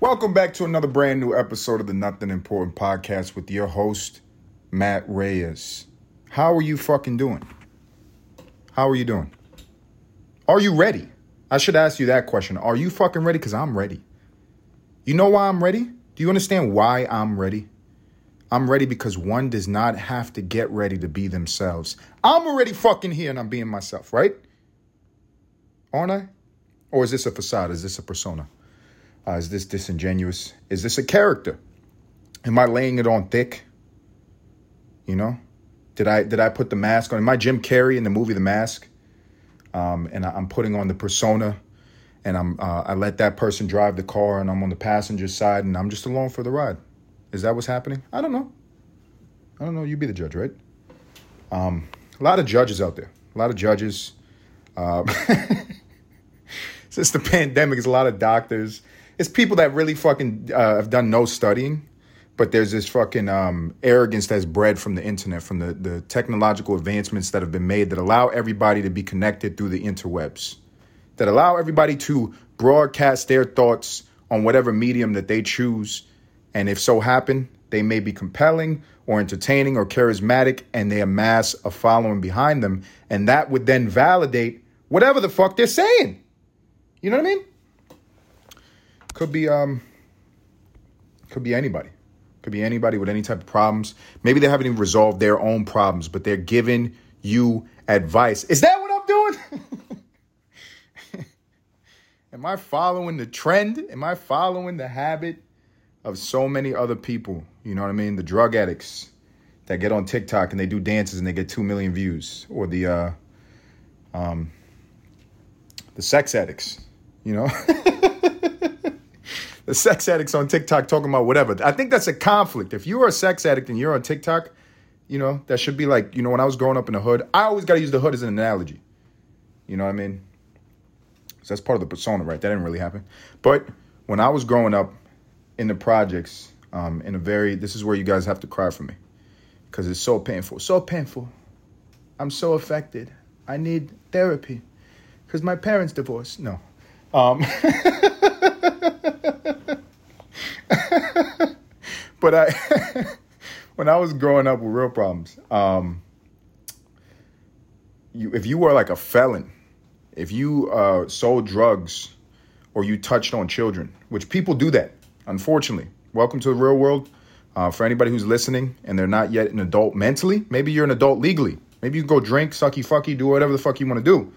Welcome back to another brand new episode of the Nothing Important podcast with your host, Matt Reyes. How are you fucking doing? How are you doing? Are you ready? I should ask you that question. Are you fucking ready? Because I'm ready. You know why I'm ready? Do you understand why I'm ready? I'm ready because one does not have to get ready to be themselves. I'm already fucking here and I'm being myself, right? Aren't I? Or is this a facade? Is this a persona? Uh, is this disingenuous? Is this a character? Am I laying it on thick? You know, did I did I put the mask on? Am I Jim Carrey in the movie The Mask? Um, and I, am putting on the persona, and I'm uh, I let that person drive the car, and I'm on the passenger side, and I'm just along for the ride. Is that what's happening? I don't know. I don't know. You be the judge, right? Um, a lot of judges out there. A lot of judges. Uh, since the pandemic, there's a lot of doctors it's people that really fucking uh, have done no studying, but there's this fucking um, arrogance that's bred from the internet, from the, the technological advancements that have been made that allow everybody to be connected through the interwebs, that allow everybody to broadcast their thoughts on whatever medium that they choose. And if so happen, they may be compelling or entertaining or charismatic, and they amass a following behind them. And that would then validate whatever the fuck they're saying. You know what I mean? Could be um could be anybody. Could be anybody with any type of problems. Maybe they haven't even resolved their own problems, but they're giving you advice. Is that what I'm doing? Am I following the trend? Am I following the habit of so many other people? You know what I mean? The drug addicts that get on TikTok and they do dances and they get 2 million views or the uh um the sex addicts, you know? the sex addicts on TikTok talking about whatever. I think that's a conflict. If you are a sex addict and you're on TikTok, you know, that should be like, you know, when I was growing up in the hood, I always got to use the hood as an analogy. You know what I mean? So that's part of the persona, right? That didn't really happen. But when I was growing up in the projects, um, in a very, this is where you guys have to cry for me because it's so painful. So painful. I'm so affected. I need therapy because my parents divorced. No. Um, but I, when I was growing up with real problems, um, you if you were like a felon, if you uh, sold drugs or you touched on children, which people do that, unfortunately. Welcome to the real world. Uh, for anybody who's listening and they're not yet an adult mentally, maybe you're an adult legally. Maybe you can go drink, sucky, fucky, do whatever the fuck you want to do.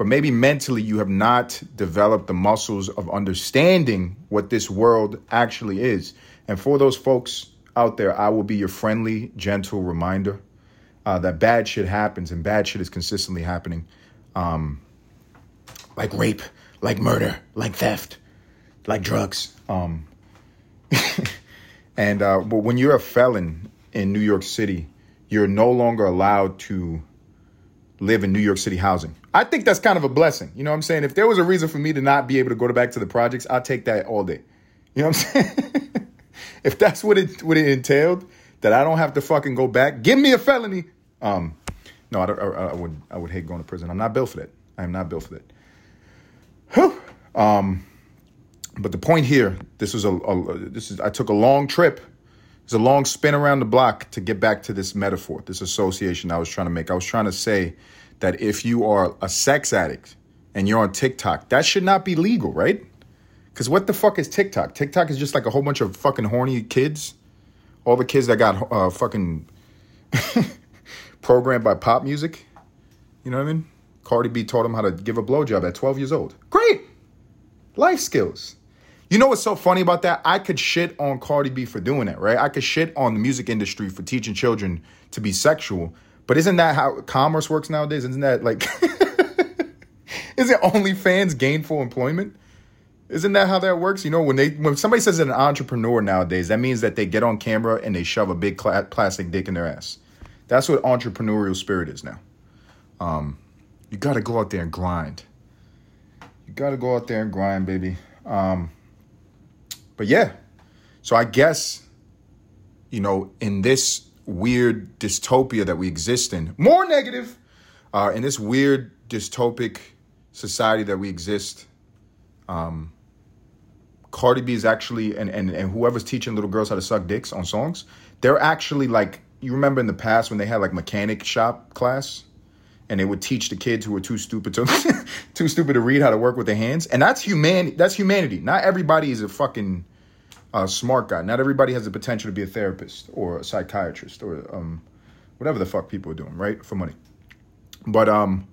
But maybe mentally you have not developed the muscles of understanding what this world actually is. And for those folks out there, I will be your friendly, gentle reminder uh, that bad shit happens and bad shit is consistently happening. Um, like rape, like murder, like theft, like drugs. Um, and uh, but when you're a felon in New York City, you're no longer allowed to live in New York City housing. I think that's kind of a blessing. You know what I'm saying? If there was a reason for me to not be able to go back to the projects, I'd take that all day. You know what I'm saying? if that's what it what it entailed, that I don't have to fucking go back, give me a felony. Um, no, I, I, I would I would hate going to prison. I'm not built for that. I am not built for that. Whew. Um, but the point here, this was a, a this is I took a long trip. It's a long spin around the block to get back to this metaphor, this association I was trying to make. I was trying to say that if you are a sex addict and you're on TikTok, that should not be legal, right? Because what the fuck is TikTok? TikTok is just like a whole bunch of fucking horny kids. All the kids that got uh, fucking programmed by pop music. You know what I mean? Cardi B taught him how to give a blowjob at 12 years old. Great. Life skills. You know what's so funny about that? I could shit on Cardi B for doing that, right? I could shit on the music industry for teaching children to be sexual. But isn't that how commerce works nowadays? Isn't that like, isn't OnlyFans gainful employment? Isn't that how that works? You know, when they when somebody says an entrepreneur nowadays, that means that they get on camera and they shove a big cl- plastic dick in their ass. That's what entrepreneurial spirit is now. Um, you got to go out there and grind. You got to go out there and grind, baby. Um, but yeah, so I guess you know in this weird dystopia that we exist in, more negative, uh, in this weird dystopic society that we exist. Um, Cardi B is actually and, and and whoever's teaching little girls how to suck dicks on songs, they're actually like you remember in the past when they had like mechanic shop class and they would teach the kids who were too stupid to too stupid to read how to work with their hands. And that's human that's humanity. Not everybody is a fucking uh, smart guy. Not everybody has the potential to be a therapist or a psychiatrist or um, whatever the fuck people are doing, right? For money. But um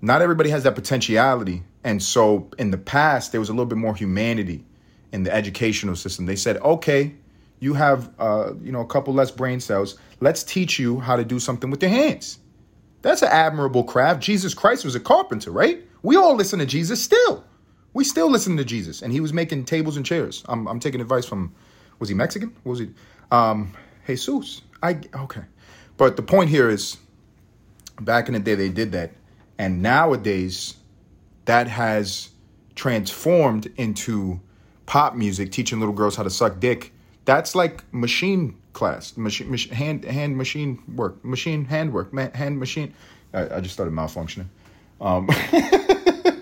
not everybody has that potentiality. And so in the past, there was a little bit more humanity in the educational system. They said, okay, you have uh, you know a couple less brain cells. Let's teach you how to do something with your hands. That's an admirable craft. Jesus Christ was a carpenter, right? We all listen to Jesus still. We still listen to Jesus, and he was making tables and chairs. I'm, I'm taking advice from, was he Mexican? What was he? Um, Jesus. I okay, but the point here is, back in the day they did that, and nowadays, that has transformed into pop music, teaching little girls how to suck dick. That's like machine class, machine, hand hand machine work, machine hand work, hand machine. I, I just started malfunctioning. Um,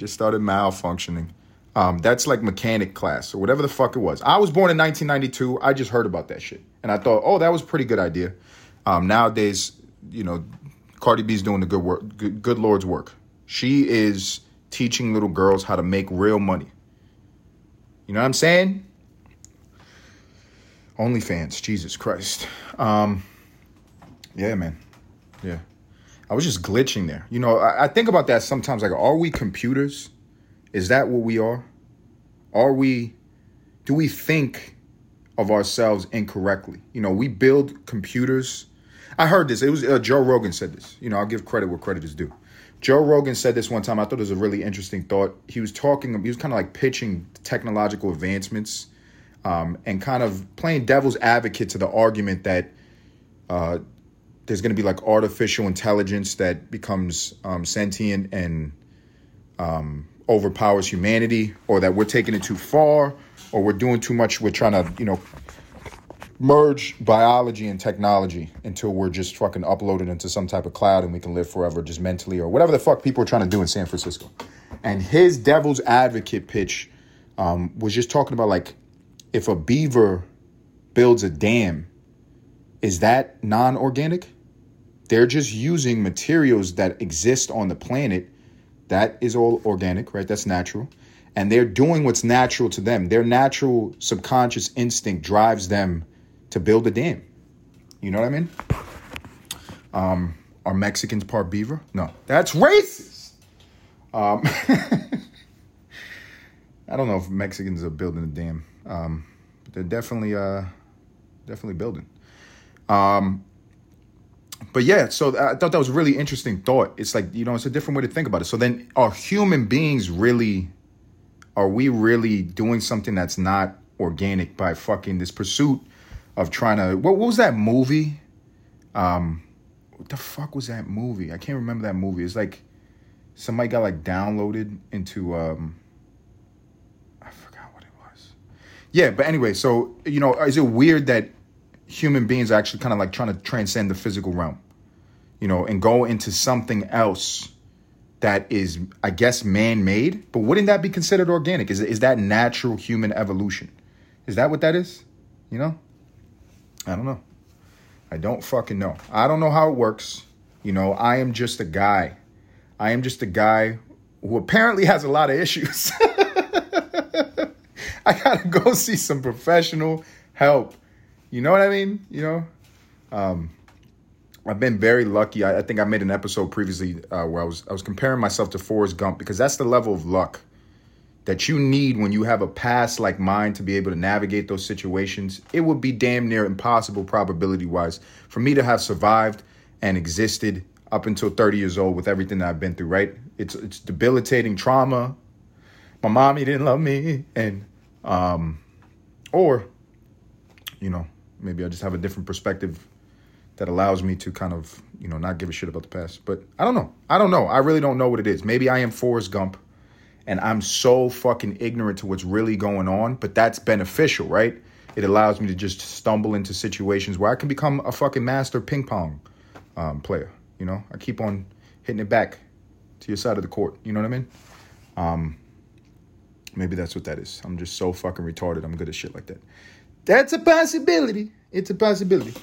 just started malfunctioning. Um, that's like mechanic class or whatever the fuck it was. I was born in 1992. I just heard about that shit and I thought, oh, that was pretty good idea. Um, nowadays, you know, Cardi B's doing the good work, good, good Lord's work. She is teaching little girls how to make real money. You know what I'm saying? OnlyFans, Jesus Christ. Um, yeah, man. Yeah. I was just glitching there. You know, I, I think about that sometimes. Like, are we computers? Is that what we are? Are we, do we think of ourselves incorrectly? You know, we build computers. I heard this. It was uh, Joe Rogan said this. You know, I'll give credit where credit is due. Joe Rogan said this one time. I thought it was a really interesting thought. He was talking, he was kind of like pitching technological advancements um, and kind of playing devil's advocate to the argument that uh, there's going to be like artificial intelligence that becomes um, sentient and um, overpowers humanity, or that we're taking it too far, or we're doing too much. We're trying to, you know, merge biology and technology until we're just fucking uploaded into some type of cloud and we can live forever just mentally or whatever the fuck people are trying to do in San Francisco. And his devil's advocate pitch um, was just talking about like if a beaver builds a dam, is that non organic? They're just using materials that exist on the planet. That is all organic, right? That's natural. And they're doing what's natural to them. Their natural subconscious instinct drives them to build a dam. You know what I mean? Um, are Mexicans part beaver? No, that's racist. Um, I don't know if Mexicans are building a dam, um, they're definitely, uh, definitely building. Um, but yeah, so I thought that was a really interesting thought. It's like you know, it's a different way to think about it. So then, are human beings really? Are we really doing something that's not organic by fucking this pursuit of trying to what, what was that movie? Um, what the fuck was that movie? I can't remember that movie. It's like somebody got like downloaded into um I forgot what it was. Yeah, but anyway, so you know, is it weird that human beings are actually kind of like trying to transcend the physical realm, you know, and go into something else that is, I guess, man-made? But wouldn't that be considered organic? Is is that natural human evolution? Is that what that is? You know? I don't know. I don't fucking know. I don't know how it works. You know, I am just a guy. I am just a guy who apparently has a lot of issues. I gotta go see some professional help. You know what I mean? You know, um, I've been very lucky. I, I, think I made an episode previously uh, where I was I was comparing myself to Forrest Gump because that's the level of luck that you need when you have a past like mine to be able to navigate those situations, it would be damn near impossible probability wise for me to have survived and existed up until 30 years old with everything that I've been through, right? It's it's debilitating trauma. My mommy didn't love me and um or you know, maybe I just have a different perspective that allows me to kind of, you know, not give a shit about the past. But I don't know. I don't know. I really don't know what it is. Maybe I am Forrest Gump and I'm so fucking ignorant to what's really going on, but that's beneficial, right? It allows me to just stumble into situations where I can become a fucking master ping pong um, player. You know, I keep on hitting it back to your side of the court. You know what I mean? Um, Maybe that's what that is. I'm just so fucking retarded. I'm good at shit like that. That's a possibility. It's a possibility.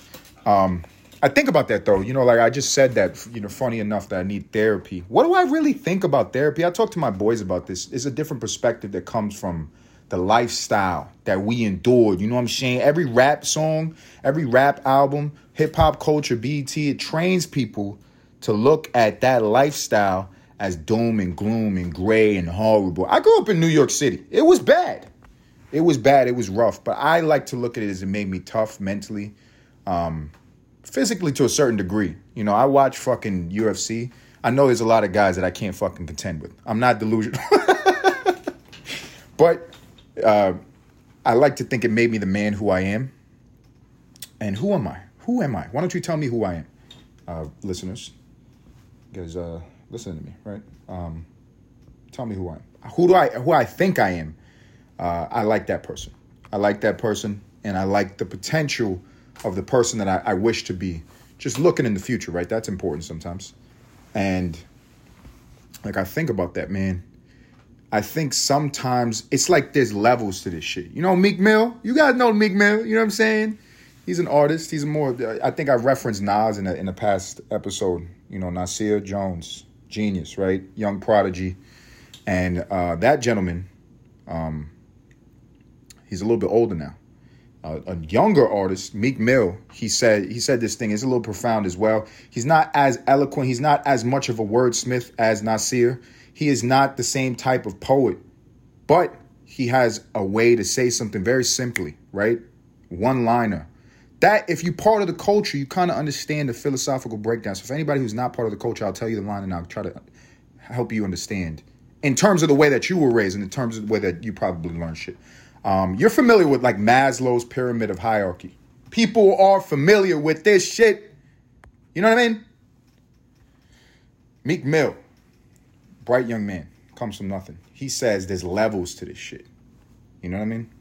Um, I think about that though. You know, like I just said that, you know, funny enough that I need therapy. What do I really think about therapy? I talk to my boys about this. It's a different perspective that comes from the lifestyle that we endured. You know what I'm saying? Every rap song, every rap album, hip hop culture, BET, it trains people to look at that lifestyle as doom and gloom and gray and horrible. I grew up in New York City. It was bad. It was bad. It was rough. But I like to look at it as it made me tough mentally, um, physically to a certain degree. You know, I watch fucking UFC. I know there's a lot of guys that I can't fucking contend with. I'm not delusional. but uh, I like to think it made me the man who I am. And who am I? Who am I? Why don't you tell me who I am, uh, listeners? Because uh, listen to me, right? Um, tell me who I am. Who do I? Who I think I am? Uh, I like that person. I like that person, and I like the potential of the person that I, I wish to be. Just looking in the future, right? That's important sometimes. And like I think about that, man. I think sometimes it's like there's levels to this shit. You know, Meek Mill. You guys know Meek Mill. You know what I'm saying? He's an artist. He's more. I think I referenced Nas in a, in past episode. You know, Nasir Jones, genius, right? Young prodigy, and uh, that gentleman. Um, he's a little bit older now. Uh, a younger artist, Meek Mill, he said he said this thing It's a little profound as well. He's not as eloquent. He's not as much of a wordsmith as Nasir he is not the same type of poet, but he has a way to say something very simply, right? One liner. That, if you're part of the culture, you kind of understand the philosophical breakdown. So, if anybody who's not part of the culture, I'll tell you the line and I'll try to help you understand in terms of the way that you were raised and in terms of the way that you probably learned shit. Um, you're familiar with like Maslow's pyramid of hierarchy. People are familiar with this shit. You know what I mean? Meek Mill bright young man, comes from nothing. He says there's levels to this shit. You know what I mean?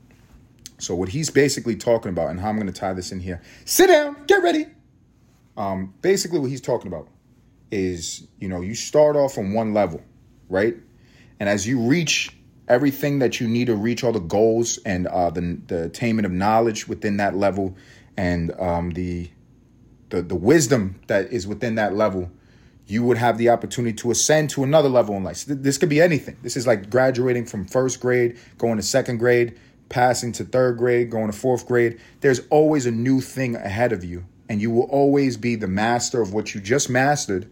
So what he's basically talking about, and how I'm going to tie this in here. Sit down, get ready. Um, basically, what he's talking about is, you know, you start off on one level, right? And as you reach everything that you need to reach all the goals and uh, the the attainment of knowledge within that level, and um, the the the wisdom that is within that level, you would have the opportunity to ascend to another level in life. So this could be anything. This is like graduating from first grade, going to second grade, passing to third grade, going to fourth grade. There's always a new thing ahead of you, and you will always be the master of what you just mastered,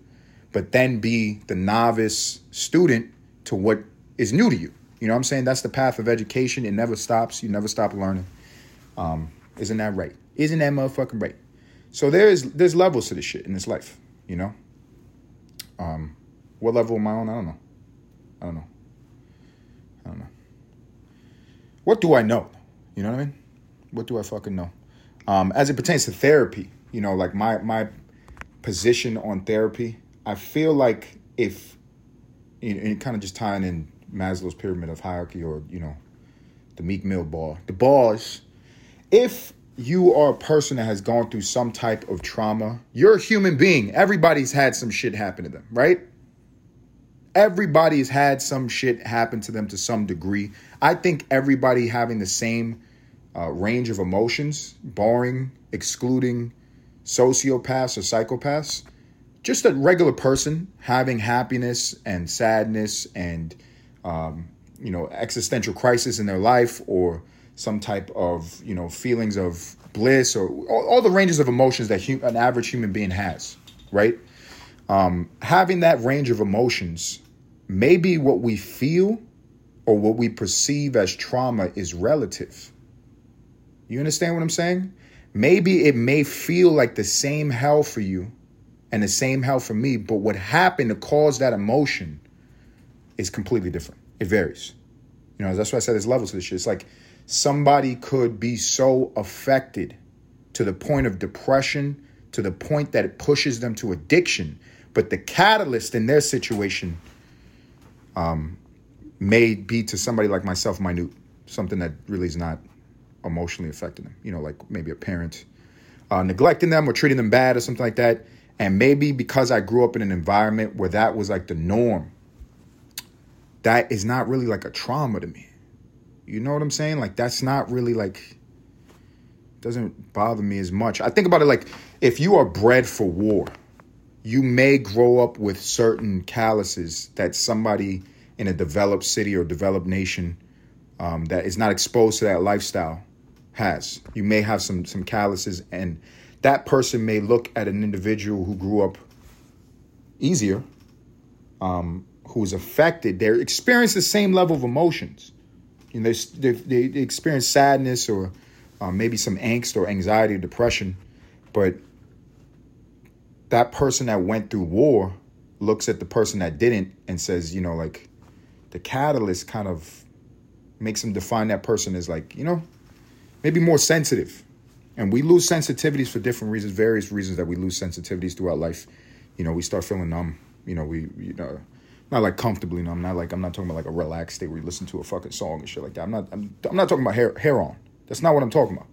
but then be the novice student to what is new to you. You know what I'm saying? That's the path of education. It never stops. You never stop learning. Um, isn't that right? Isn't that motherfucking right? So there's there's levels to this shit in this life, you know? Um, what level am I on? I don't know. I don't know. I don't know. What do I know? You know what I mean? What do I fucking know? Um, as it pertains to therapy, you know, like my my position on therapy, I feel like if you know, kind of just tying in Maslow's pyramid of hierarchy or you know the Meek Mill bar, the bars, if you are a person that has gone through some type of trauma. You're a human being. Everybody's had some shit happen to them, right? Everybody's had some shit happen to them to some degree. I think everybody having the same uh, range of emotions, barring, excluding sociopaths or psychopaths, just a regular person having happiness and sadness and, um, you know, existential crisis in their life or some type of you know feelings of bliss or all, all the ranges of emotions that hum, an average human being has right? Um, having that range of emotions maybe what we feel or what we perceive as trauma is relative. You understand what i'm saying? Maybe it may feel like the same hell for you and the same hell for me but what happened to cause that emotion is completely different it varies you know that's why i said there's levels to this shit it's like somebody could be so affected to the point of depression, to the point that it pushes them to addiction. But the catalyst in their situation um, may be to somebody like myself minute, something that really is not emotionally affecting them. You know, like maybe a parent uh, neglecting them or treating them bad or something like that. And maybe because I grew up in an environment where that was like the norm, that is not really like a trauma to me. You know what I'm saying? Like that's not really like doesn't bother me as much. I think about it like if you are bred for war, you may grow up with certain calluses that somebody in a developed city or developed nation um, that is not exposed to that lifestyle has. You may have some some calluses, and that person may look at an individual who grew up easier, um, who is affected. They experience the same level of emotions. You know, they, they, they experience sadness or uh, maybe some angst or anxiety or depression, but that person that went through war looks at the person that didn't and says, you know, like the catalyst kind of makes them define that person as like, you know, maybe more sensitive. And we lose sensitivities for different reasons, various reasons that we lose sensitivities throughout life. You know, we start feeling numb. You know, we, you know, not like comfortably No, I'm Not like I'm not talking about like a relaxed state where you listen to a fucking song and shit like that. I'm not. I'm, I'm not talking about hair hair on. That's not what I'm talking about.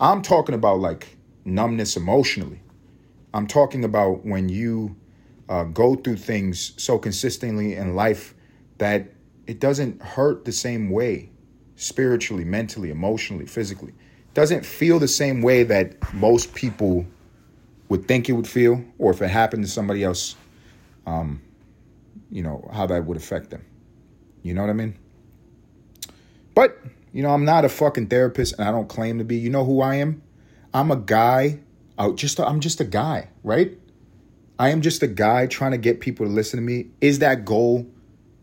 I'm talking about like numbness emotionally. I'm talking about when you uh, go through things so consistently in life that it doesn't hurt the same way spiritually, mentally, emotionally, physically. It doesn't feel the same way that most people would think it would feel, or if it happened to somebody else, um, you know, how that would affect them. You know what I mean? But, you know, I'm not a fucking therapist and I don't claim to be. You know who I am? I'm a guy out just i I'm just a guy, right? I am just a guy trying to get people to listen to me. Is that goal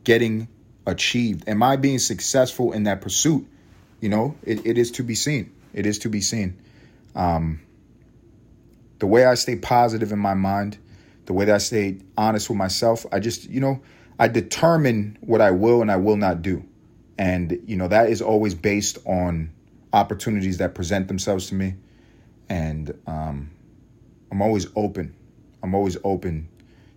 getting achieved? Am I being successful in that pursuit? You know, it, it is to be seen. It is to be seen. Um, the way I stay positive in my mind, the way that I stay honest with myself, I just, you know, I determine what I will and I will not do. And, you know, that is always based on opportunities that present themselves to me. And um, I'm always open. I'm always open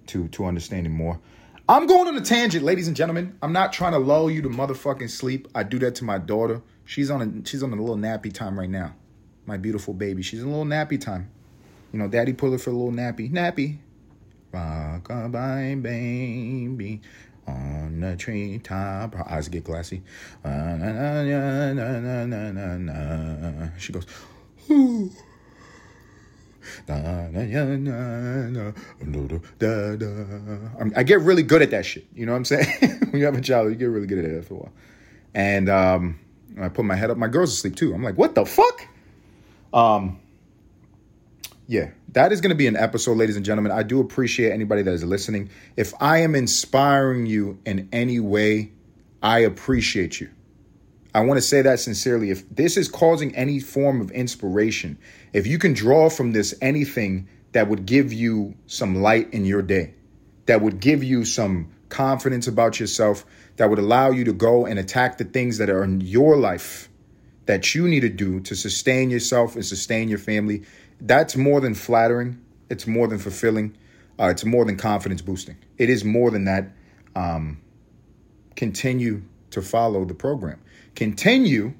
to to understanding more. I'm going on a tangent, ladies and gentlemen. I'm not trying to lull you to motherfucking sleep. I do that to my daughter. She's on a she's on a little nappy time right now. My beautiful baby. She's in a little nappy time. You know, daddy pull her for a little nappy. Nappy. Rock-a-bye, baby. On the treetop. Her eyes get glassy. She goes, Ooh. I get really good at that shit. You know what I'm saying? when you have a child, you get really good at it after a while. And um, I put my head up. My girl's asleep too. I'm like, what the fuck? Um, yeah, that is going to be an episode, ladies and gentlemen. I do appreciate anybody that is listening. If I am inspiring you in any way, I appreciate you. I want to say that sincerely. If this is causing any form of inspiration, if you can draw from this anything that would give you some light in your day, that would give you some confidence about yourself, that would allow you to go and attack the things that are in your life that you need to do to sustain yourself and sustain your family, that's more than flattering. It's more than fulfilling. Uh, it's more than confidence boosting. It is more than that. Um, continue to follow the program. Continue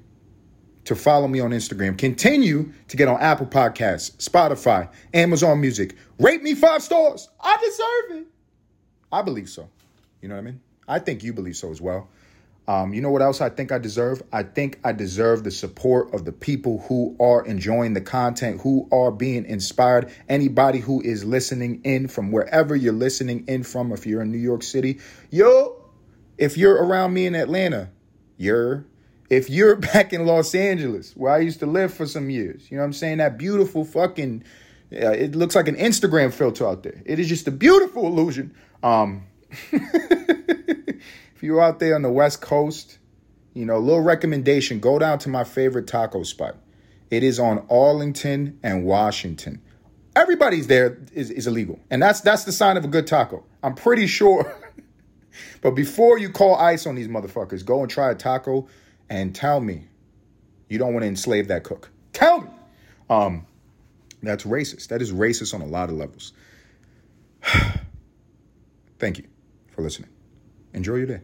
to follow me on Instagram. Continue to get on Apple Podcasts, Spotify, Amazon Music. Rate me five stars. I deserve it. I believe so. You know what I mean? I think you believe so as well. Um, you know what else I think I deserve? I think I deserve the support of the people who are enjoying the content, who are being inspired. Anybody who is listening in from wherever you're listening in from, if you're in New York City, yo, if you're around me in Atlanta, you're if you're back in Los Angeles, where I used to live for some years, you know what I'm saying? That beautiful fucking, uh, it looks like an Instagram filter out there. It is just a beautiful illusion. Um, if you're out there on the West Coast, you know, little recommendation go down to my favorite taco spot. It is on Arlington and Washington. Everybody's there is, is illegal. And that's that's the sign of a good taco. I'm pretty sure. but before you call ICE on these motherfuckers, go and try a taco and tell me you don't want to enslave that cook. Tell me. Um, that's racist. That is racist on a lot of levels. Thank you for listening. Enjoy your day.